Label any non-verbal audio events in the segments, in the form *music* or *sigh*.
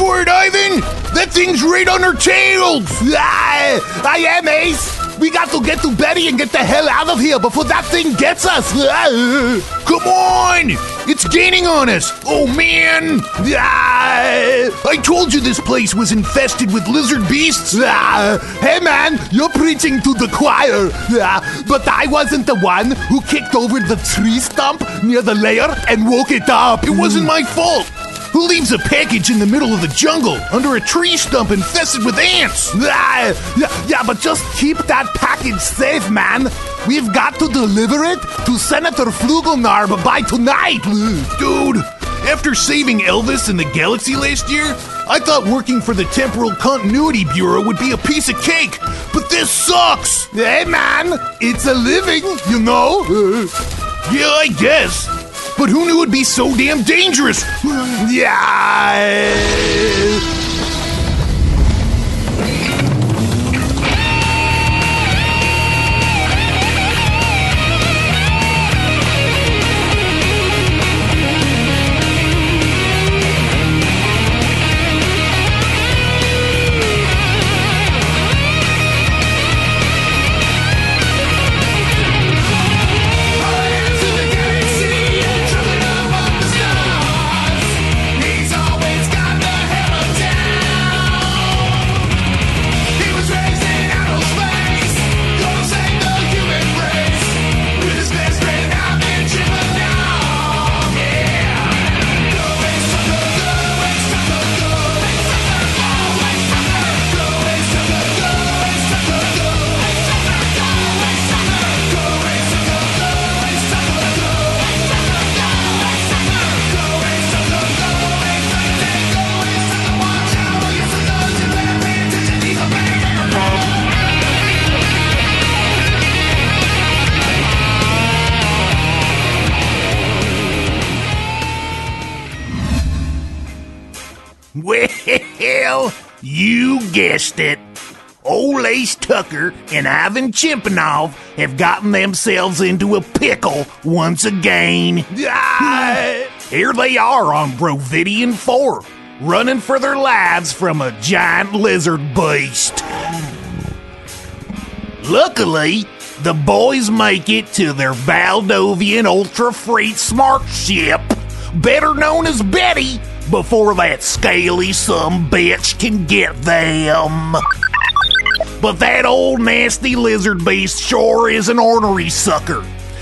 for it, Ivan! That thing's right on our tails! Ah, I am Ace! We got to get to Betty and get the hell out of here before that thing gets us! Come on! It's gaining on us! Oh man! I told you this place was infested with lizard beasts! Hey man, you're preaching to the choir! But I wasn't the one who kicked over the tree stump near the lair and woke it up! It wasn't my fault! Who leaves a package in the middle of the jungle under a tree stump infested with ants? Ah, yeah, yeah, but just keep that package safe, man. We've got to deliver it to Senator Flugelnarb by tonight. Dude, after saving Elvis and the galaxy last year, I thought working for the Temporal Continuity Bureau would be a piece of cake, but this sucks! Hey, man, it's a living, you know? *laughs* yeah, I guess. But who knew it'd be so damn dangerous? *laughs* yeah. Old Ace Tucker and Ivan Chimpanov have gotten themselves into a pickle once again. Here they are on Brovidian 4, running for their lives from a giant lizard beast. Luckily, the boys make it to their Valdovian Ultra Freight Smart Ship, better known as Betty, before that scaly some bitch can get them. But that old nasty lizard beast sure is an ornery sucker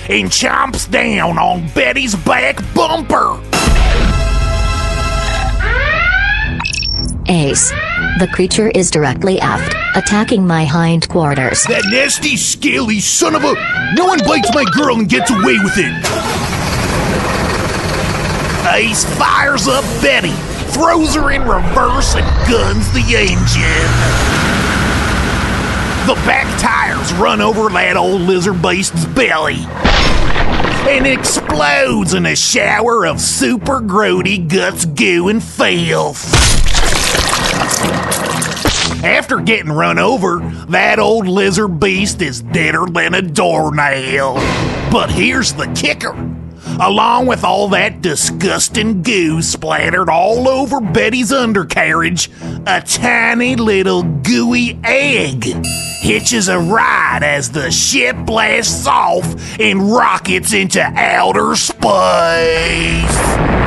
and chomps down on Betty's back bumper. Ace. The creature is directly aft, attacking my hindquarters. That nasty, scaly son of a. No one bites my girl and gets away with it. Ace fires up Betty, throws her in reverse, and guns the engine. The back tires run over that old lizard beast's belly and explodes in a shower of super grody guts, goo, and filth. After getting run over, that old lizard beast is deader than a doornail. But here's the kicker. Along with all that disgusting goo splattered all over Betty's undercarriage, a tiny little gooey egg hitches a ride as the ship blasts off and rockets into outer space.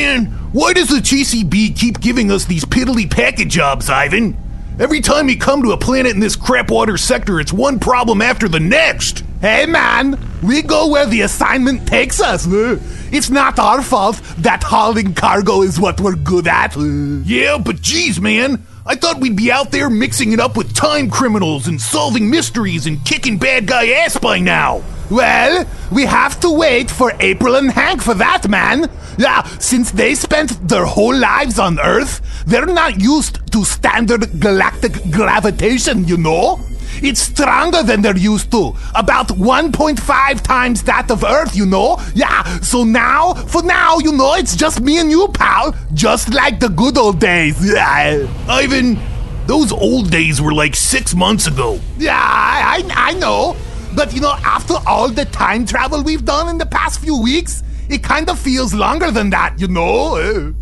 Man, why does the TCB keep giving us these piddly packet jobs, Ivan? Every time we come to a planet in this crapwater sector, it's one problem after the next. Hey man, we go where the assignment takes us. It's not our fault that hauling cargo is what we're good at. Yeah, but geez, man, I thought we'd be out there mixing it up with time criminals and solving mysteries and kicking bad guy ass by now. Well, we have to wait for April and Hank for that, man. Yeah, since they spent their whole lives on Earth, they're not used to standard galactic gravitation, you know? It's stronger than they're used to. About 1.5 times that of Earth, you know? Yeah, so now, for now, you know, it's just me and you, pal. Just like the good old days. *laughs* Yeah. Ivan, those old days were like six months ago. Yeah, I, I, I know. But you know, after all the time travel we've done in the past few weeks, it kind of feels longer than that, you know? Uh,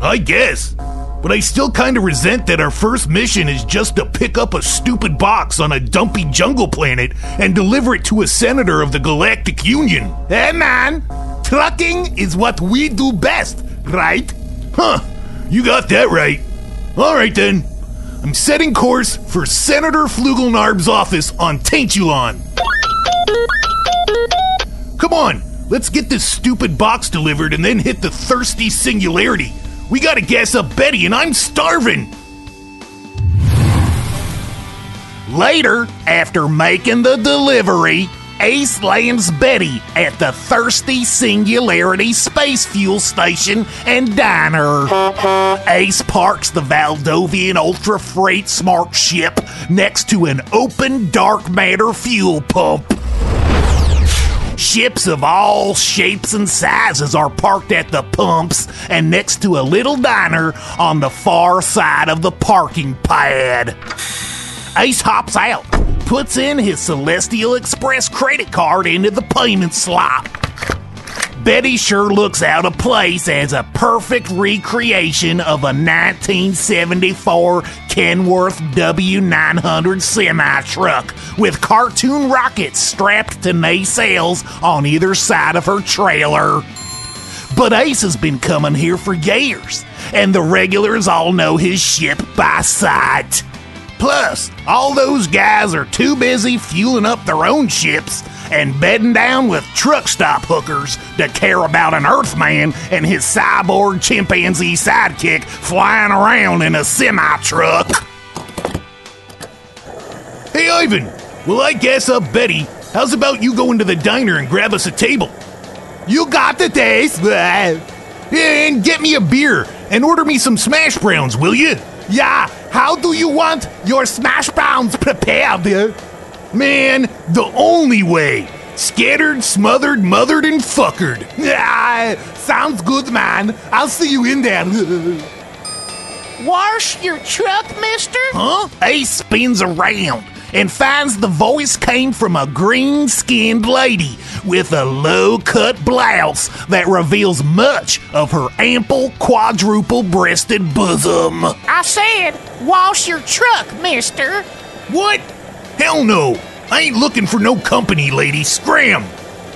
I guess. But I still kind of resent that our first mission is just to pick up a stupid box on a dumpy jungle planet and deliver it to a senator of the Galactic Union. Hey man, trucking is what we do best, right? Huh, you got that right. All right then. I'm setting course for Senator Flugelnarb's office on Taintulon. Come on, let's get this stupid box delivered and then hit the thirsty singularity. We gotta gas up Betty, and I'm starving. Later, after making the delivery, Ace lands Betty at the Thirsty Singularity Space Fuel Station and Diner. Ace parks the Valdovian Ultra Freight Smart ship next to an open dark matter fuel pump. Ships of all shapes and sizes are parked at the pumps and next to a little diner on the far side of the parking pad. Ace hops out, puts in his Celestial Express credit card into the payment slot. Betty sure looks out of place as a perfect recreation of a 1974 Kenworth W900 semi truck with cartoon rockets strapped to nacelles on either side of her trailer. But Ace has been coming here for years, and the regulars all know his ship by sight. Plus, all those guys are too busy fueling up their own ships and bedding down with truck stop hookers to care about an Earthman and his cyborg chimpanzee sidekick flying around in a semi truck. Hey, Ivan, Well, I guess up Betty? How's about you go into the diner and grab us a table? You got the taste. And get me a beer and order me some smash browns, will you? Yeah, how do you want your smash browns prepared? Man, the only way. Scattered, smothered, mothered, and fuckered. *laughs* Yeah, sounds good, man. I'll see you in there. *laughs* Wash your truck, mister? Huh? Ace spins around and finds the voice came from a green skinned lady with a low cut blouse that reveals much of her ample quadruple breasted bosom. I said, wash your truck, mister. What? Hell no! I ain't looking for no company, lady. Scram!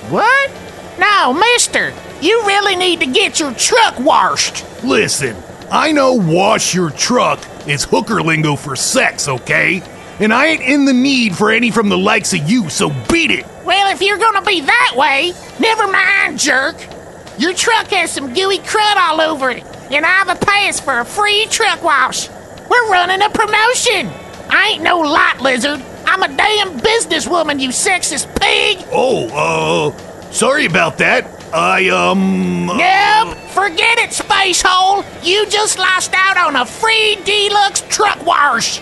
What? No, mister. You really need to get your truck washed. Listen, I know wash your truck is hooker lingo for sex, okay? And I ain't in the need for any from the likes of you, so beat it! Well, if you're gonna be that way, never mind, jerk. Your truck has some gooey crud all over it, and I've a pass for a free truck wash. We're running a promotion. I ain't no lot lizard. I'm a damn businesswoman, you sexist pig! Oh, uh, sorry about that. I, um. uh, Nope, forget it, space hole. You just lost out on a free deluxe truck wash.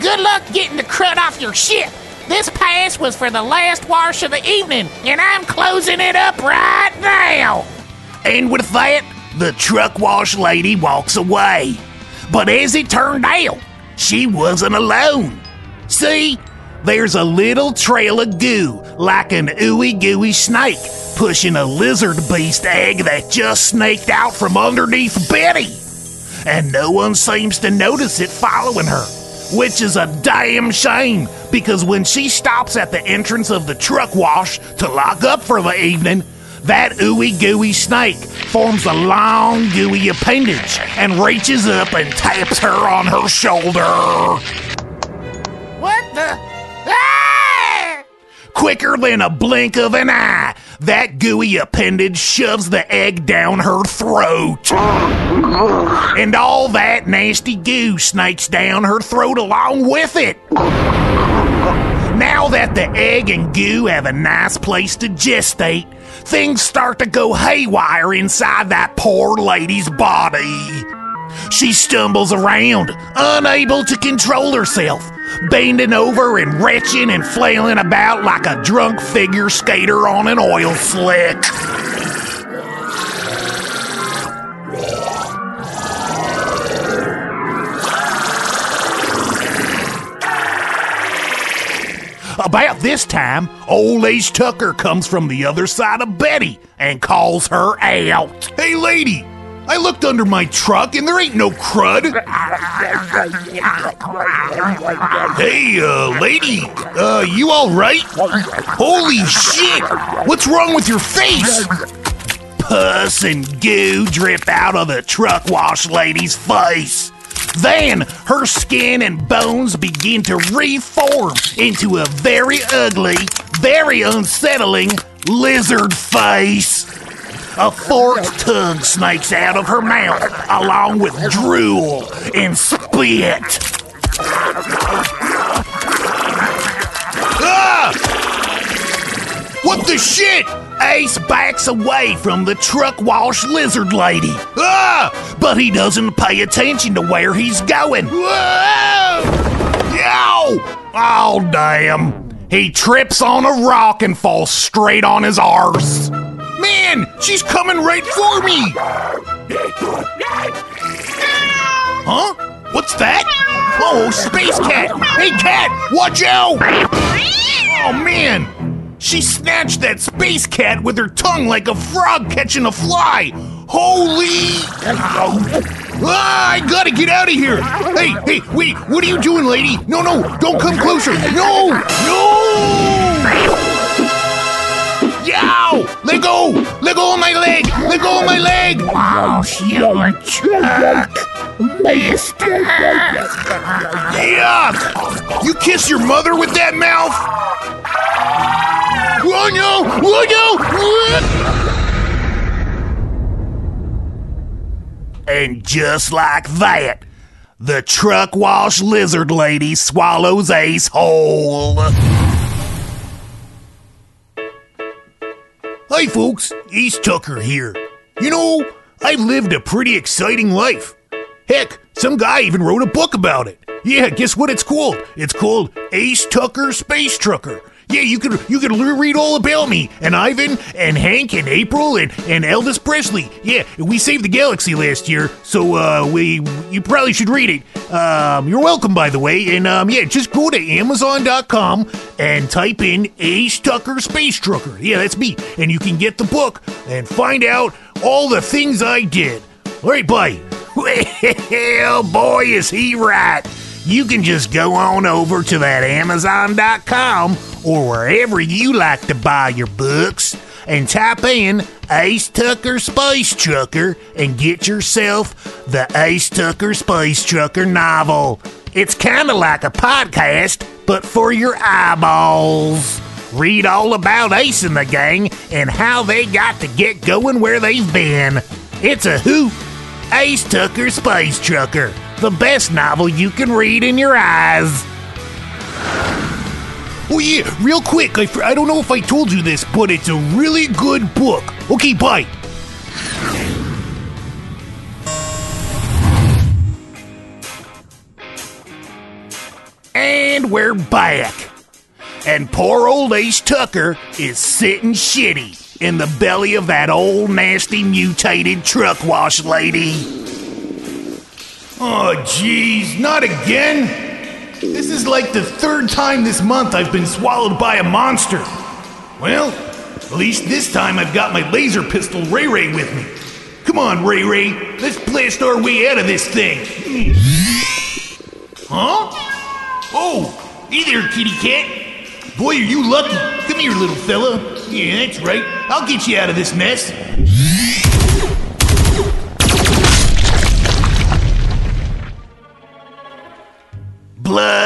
Good luck getting the crud off your ship. This pass was for the last wash of the evening, and I'm closing it up right now. And with that, the truck wash lady walks away. But as it turned out, she wasn't alone. See, there's a little trail of goo, like an ooey gooey snake, pushing a lizard beast egg that just snaked out from underneath Betty. And no one seems to notice it following her, which is a damn shame because when she stops at the entrance of the truck wash to lock up for the evening, that ooey gooey snake forms a long gooey appendage and reaches up and taps her on her shoulder. What the? Quicker than a blink of an eye, that gooey appendage shoves the egg down her throat. And all that nasty goo snakes down her throat along with it. Now that the egg and goo have a nice place to gestate, things start to go haywire inside that poor lady's body. She stumbles around, unable to control herself, bending over and retching and flailing about like a drunk figure skater on an oil slick. About this time, old Ace Tucker comes from the other side of Betty and calls her out. Hey, lady, I looked under my truck and there ain't no crud. Hey, uh, lady, uh, you all right? Holy shit! What's wrong with your face? Pus and goo drip out of the truck wash lady's face. Then her skin and bones begin to reform into a very ugly, very unsettling lizard face. A forked tongue snakes out of her mouth, along with drool and spit. Ah! What the shit? Ace backs away from the truck wash lizard lady. Ah! But he doesn't pay attention to where he's going. Whoa! Oh, damn. He trips on a rock and falls straight on his arse. Man, she's coming right for me! Huh? What's that? Oh, Space Cat! Hey, Cat, watch out! Oh, man! She snatched that Space Cat with her tongue like a frog catching a fly! Holy! Ah, I gotta get out of here! Hey, hey, wait, what are you doing, lady? No, no, don't come closer! No! No! Let go! Let go of my leg! Let go of my leg! Oh, you jerk, mister. Yuck! You kiss your mother with that mouth? No! Oh no! And just like that, the truck wash lizard lady swallows Ace whole. Hi, folks. Ace Tucker here. You know, I've lived a pretty exciting life. Heck, some guy even wrote a book about it. Yeah, guess what it's called? It's called Ace Tucker Space Trucker. Yeah, you could you could read all about me and Ivan and Hank and April and, and Elvis Presley. Yeah, we saved the galaxy last year, so uh, we you probably should read it. Um, you're welcome, by the way. And um, yeah, just go to Amazon.com and type in Ace Tucker Space Trucker. Yeah, that's me, and you can get the book and find out all the things I did. All right, bye. *laughs* Well, boy, is he right. You can just go on over to that Amazon.com or wherever you like to buy your books and type in Ace Tucker Space Trucker and get yourself the Ace Tucker Space Trucker novel. It's kind of like a podcast, but for your eyeballs. Read all about Ace and the gang and how they got to get going where they've been. It's a hoot. Ace Tucker Space Trucker, the best novel you can read in your eyes. Oh yeah, real quick. I, I don't know if I told you this, but it's a really good book. Okay, bye. And we're back. And poor old Ace Tucker is sitting shitty in the belly of that old nasty mutated truck wash lady. Oh jeez, not again. This is like the third time this month I've been swallowed by a monster. Well, at least this time I've got my laser pistol Ray Ray with me. Come on, Ray Ray, let's blast our way out of this thing. Huh? Oh, hey there, kitty cat. Boy, are you lucky. Come here, little fella. Yeah, that's right. I'll get you out of this mess.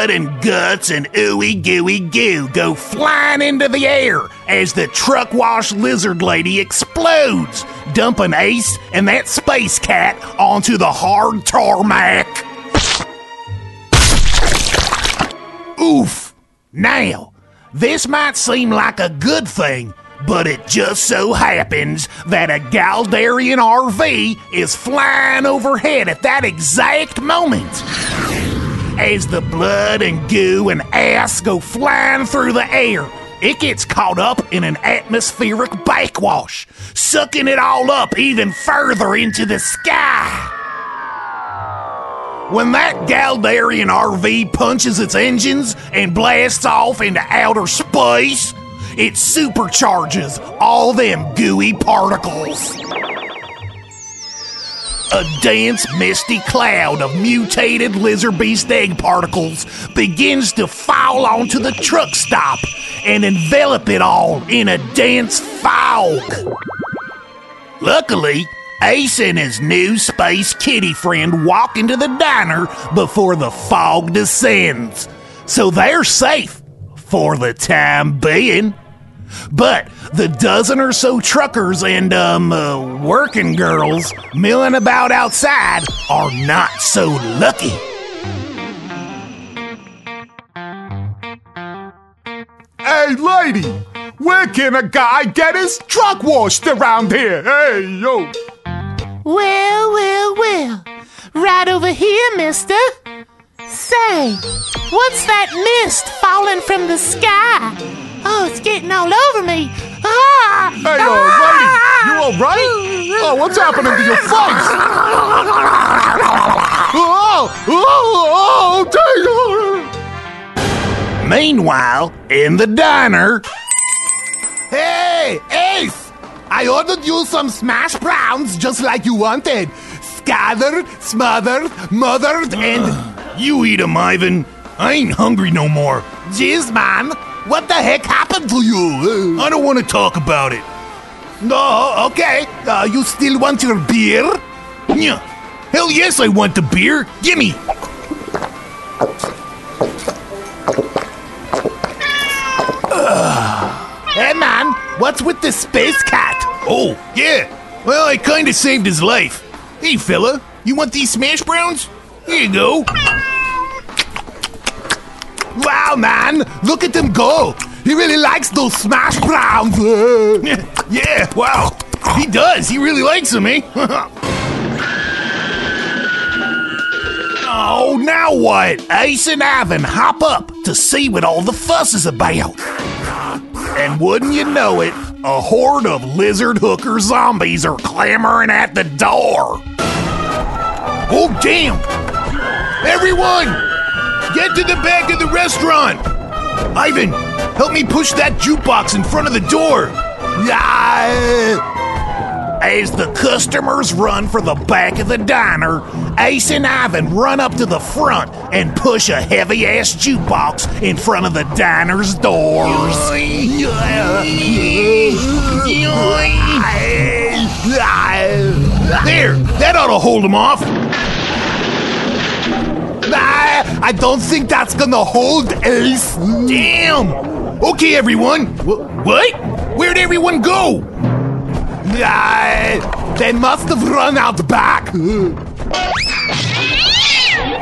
Blood and guts and ooey gooey goo go flying into the air as the truck wash lizard lady explodes, dumping Ace and that space cat onto the hard tarmac. Oof! Now, this might seem like a good thing, but it just so happens that a Galdarian RV is flying overhead at that exact moment. As the blood and goo and ass go flying through the air, it gets caught up in an atmospheric backwash, sucking it all up even further into the sky. When that Galdarian RV punches its engines and blasts off into outer space, it supercharges all them gooey particles. A dense, misty cloud of mutated lizard beast egg particles begins to fall onto the truck stop and envelop it all in a dense fog. Luckily, Ace and his new space kitty friend walk into the diner before the fog descends, so they're safe for the time being. But the dozen or so truckers and, um, uh, working girls milling about outside are not so lucky. Hey, lady, where can a guy get his truck washed around here? Hey, yo. Well, well, well. Right over here, mister. Say, what's that mist falling from the sky? Oh, it's getting all over me. Ah! Hey, yo, lady, you alright? Oh, what's happening to your face? Oh, oh, oh, dang. Meanwhile, in the diner, Hey, Ace! I ordered you some smash browns just like you wanted. Scattered, smothered, mothered, and. *sighs* you eat 'em, Ivan. I ain't hungry no more. Jeez, man, what the heck happened to you? I don't want to talk about it. No, okay. Uh, you still want your beer? Yeah. Hell yes, I want the beer. Gimme. *sighs* Hey, man, what's with the space cat? Oh, yeah. Well, I kind of saved his life. Hey, fella, you want these smash browns? Here you go. Wow, man, look at him go. He really likes those smash browns. *laughs* yeah, wow. He does. He really likes them, eh? *laughs* oh, now what? Ace and Ivan hop up to see what all the fuss is about. And wouldn't you know it, a horde of lizard hooker zombies are clamoring at the door. Oh, damn! Everyone, get to the back of the restaurant! Ivan, help me push that jukebox in front of the door! As the customers run for the back of the diner, Ace and Ivan run up to the front and push a heavy ass jukebox in front of the diner's doors. There, that ought to hold them off. I don't think that's gonna hold, Ace. Damn! Okay, everyone. Wh- what? Where'd everyone go? Nah, they must have run out back. *laughs*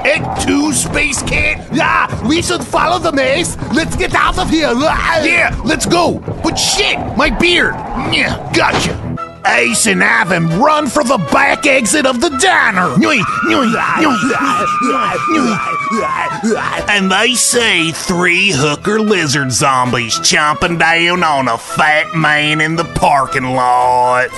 Egg 2 Space Cat? Yeah, we should follow the maze. Let's get out of here. Yeah, let's go. But shit, my beard. Yeah, gotcha. Ace and Ivan run for the back exit of the diner. And they see three hooker lizard zombies chomping down on a fat man in the parking lot.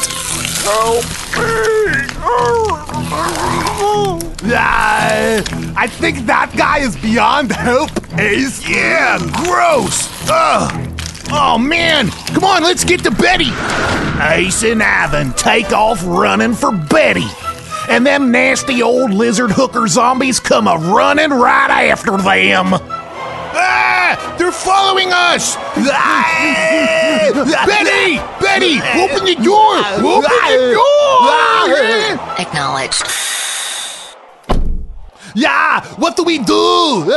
Yeah, I think that guy is beyond help, Ace. Yeah, gross. Ugh. Oh man, come on, let's get to Betty. Ace and Ivan take off running for Betty. And them nasty old lizard hooker zombies come a running right after them. Ah! They're following us! Ah! Betty! Betty! Open the door! Open the door! Acknowledged. Yeah, what do we do?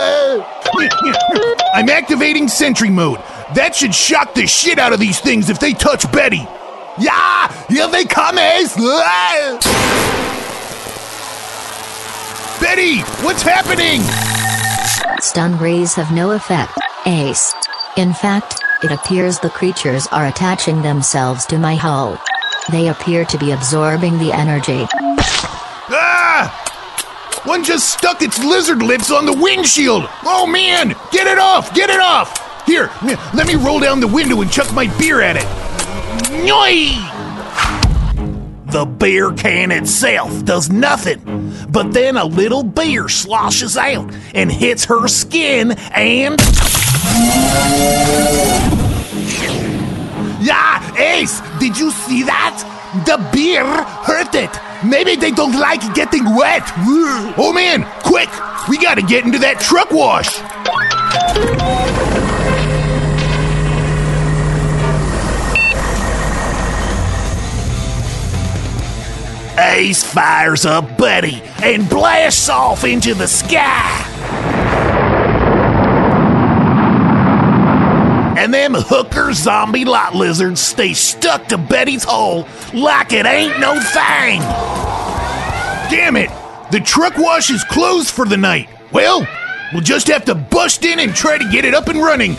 I'm activating sentry mode. That should shock the shit out of these things if they touch Betty. Yeah, here they come, Ace. Betty, what's happening? Stun rays have no effect, Ace. In fact, it appears the creatures are attaching themselves to my hull. They appear to be absorbing the energy. Ah! one just stuck its lizard lips on the windshield. Oh man, get it off, get it off. Here, let me roll down the window and chuck my beer at it. Noi! The beer can itself does nothing, but then a little beer sloshes out and hits her skin and. Yeah, Ace, did you see that? The beer hurt it. Maybe they don't like getting wet. Oh man, quick! We gotta get into that truck wash! Ace fires up Betty and blasts off into the sky. And them hooker zombie lot lizards stay stuck to Betty's hole like it ain't no thing. Damn it! The truck wash is closed for the night. Well, we'll just have to bust in and try to get it up and running.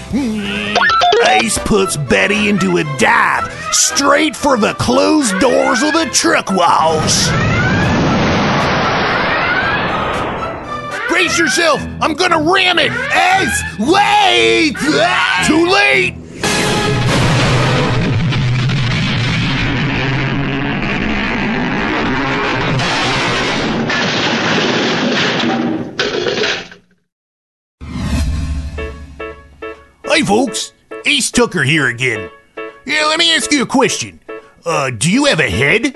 Puts Betty into a dive straight for the closed doors of the truck wash. Brace yourself! I'm gonna ram it! Ace, wait! Too late! Hey folks, Ace Tucker here again. Yeah, let me ask you a question. Uh, do you have a head?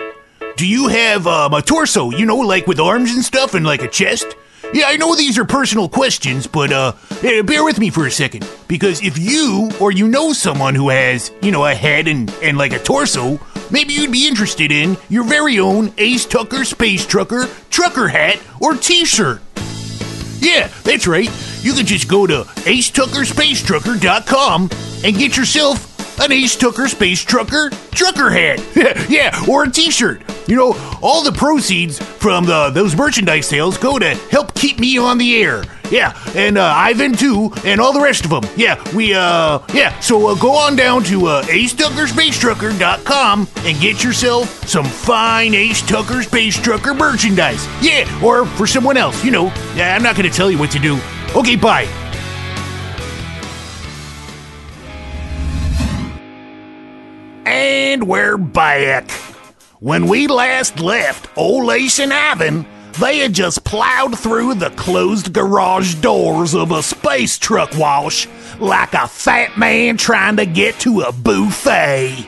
Do you have um, a torso, you know, like with arms and stuff and like a chest? Yeah, I know these are personal questions, but uh, eh, bear with me for a second. Because if you or you know someone who has, you know, a head and, and like a torso, maybe you'd be interested in your very own Ace Tucker Space Trucker trucker hat or t shirt. Yeah, that's right. You can just go to acetuckerspacetrucker.com and get yourself an Ace Tucker Space Trucker trucker hat. *laughs* yeah, or a t-shirt. You know, all the proceeds from the, those merchandise sales go to help keep me on the air. Yeah, and uh, Ivan too, and all the rest of them. Yeah, we, uh, yeah, so uh, go on down to uh, acetuckerspacetrucker.com and get yourself some fine Ace Tucker Space Trucker merchandise. Yeah, or for someone else, you know. Yeah, I'm not going to tell you what to do. Okay, bye. And we're back. When we last left Old Ace and Ivan, they had just plowed through the closed garage doors of a space truck wash like a fat man trying to get to a buffet.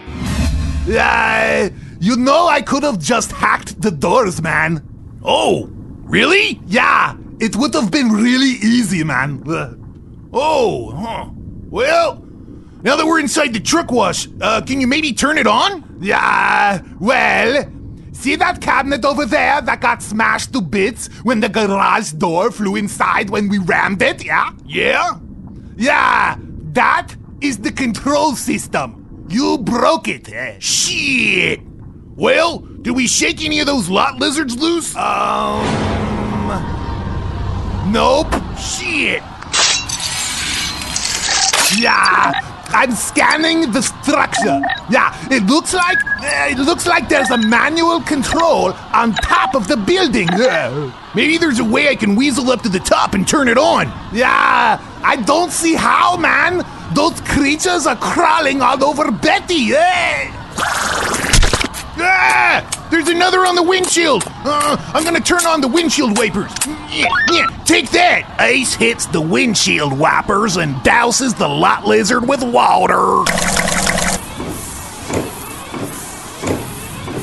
Uh, you know, I could have just hacked the doors, man. Oh, really? Yeah, it would have been really easy, man. Oh, huh. Well, now that we're inside the truck wash, uh, can you maybe turn it on? Yeah, well, see that cabinet over there that got smashed to bits when the garage door flew inside when we rammed it, yeah? Yeah? Yeah, that is the control system. You broke it. eh? Shit! Well, do we shake any of those lot lizards loose? Um. Nope. Shit! Yeah, I'm scanning the structure. Yeah, it looks like it looks like there's a manual control on top of the building. Uh, Maybe there's a way I can weasel up to the top and turn it on. Yeah, I don't see how, man. Those creatures are crawling all over Betty. Eh? Ah! There's another on the windshield! Uh, I'm gonna turn on the windshield wipers. Yeah, yeah, take that! Ace hits the windshield wipers and douses the lot lizard with water.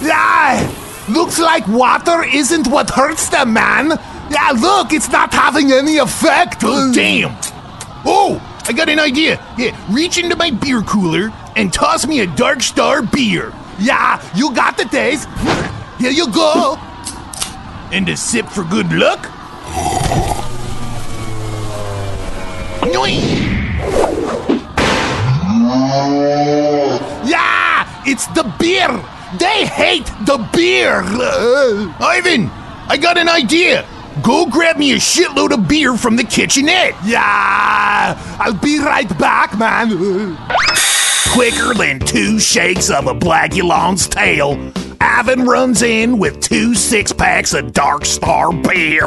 Yeah, looks like water isn't what hurts them, man. Yeah, look, it's not having any effect. Damn! Oh, I got an idea. Yeah, reach into my beer cooler and toss me a Dark Star beer. Yeah, you got the taste. Here you go. And a sip for good luck? Yeah, it's the beer. They hate the beer. Uh, Ivan, I got an idea. Go grab me a shitload of beer from the kitchenette. Yeah, I'll be right back, man. Quicker than two shakes of a Blackulon's tail, Ivan runs in with two six packs of Dark Star beer.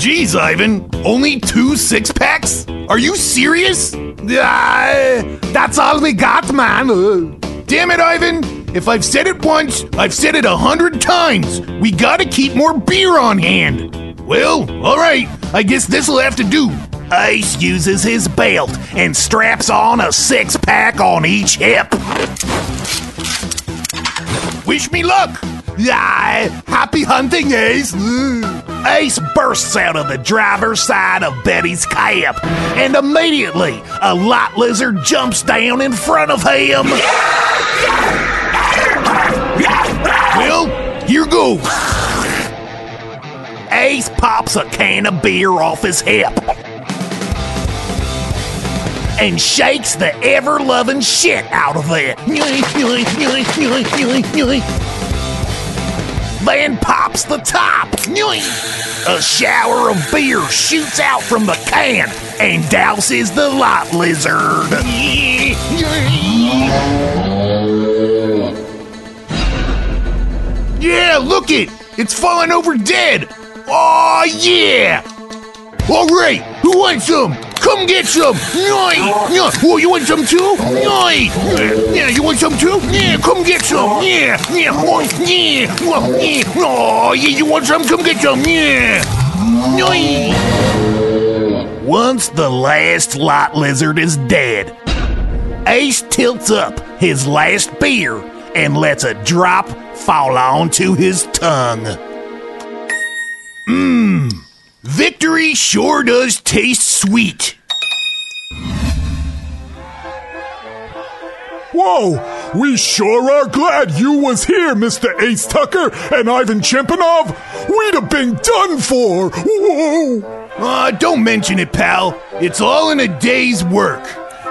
Jeez, Ivan, only two six packs? Are you serious? Uh, that's all we got, man. Uh, Damn it, Ivan! If I've said it once, I've said it a hundred times. We gotta keep more beer on hand. Well, alright, I guess this'll have to do. Ace uses his belt and straps on a six pack on each hip. Wish me luck! Yeah, happy hunting, Ace. Ace bursts out of the driver's side of Betty's cab, and immediately a light lizard jumps down in front of him. Well, here goes. Ace pops a can of beer off his hip and shakes the ever loving shit out of it. Then pops the top. A shower of beer shoots out from the can and douses the lot lizard. Yeah, look it! It's falling over dead! Oh yeah! Alright, who wants some? Come get some! Yoy! Yeah. Oh, you want some too? Yoy! Yeah, you want some too? Yeah, come get some! Yeah! Yeah! Yeah! Oh, yeah! Oh, yeah, you want some? Come get some! Yeah! Yoy! Once the last lot lizard is dead, Ace tilts up his last beer and lets a drop fall onto his tongue. Mmm, victory sure does taste sweet. Whoa! We sure are glad you was here, Mr. Ace Tucker and Ivan Chimpanov. We'd have been done for. Whoa! Uh, don't mention it, pal. It's all in a day's work.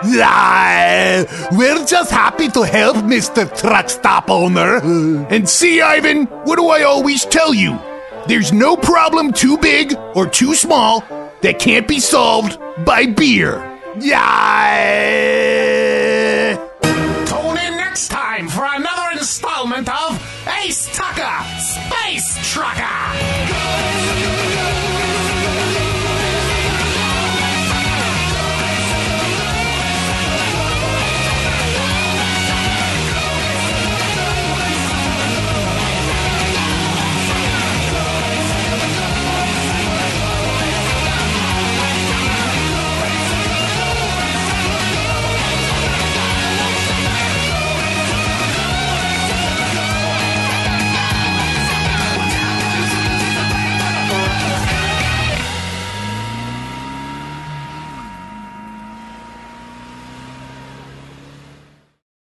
Ah, we're just happy to help, Mr. Truck Stop Owner. And see, Ivan, what do I always tell you? There's no problem too big or too small that can't be solved by beer. Yeah. Tune in next time for another installment of Ace Tucker Space Trucker.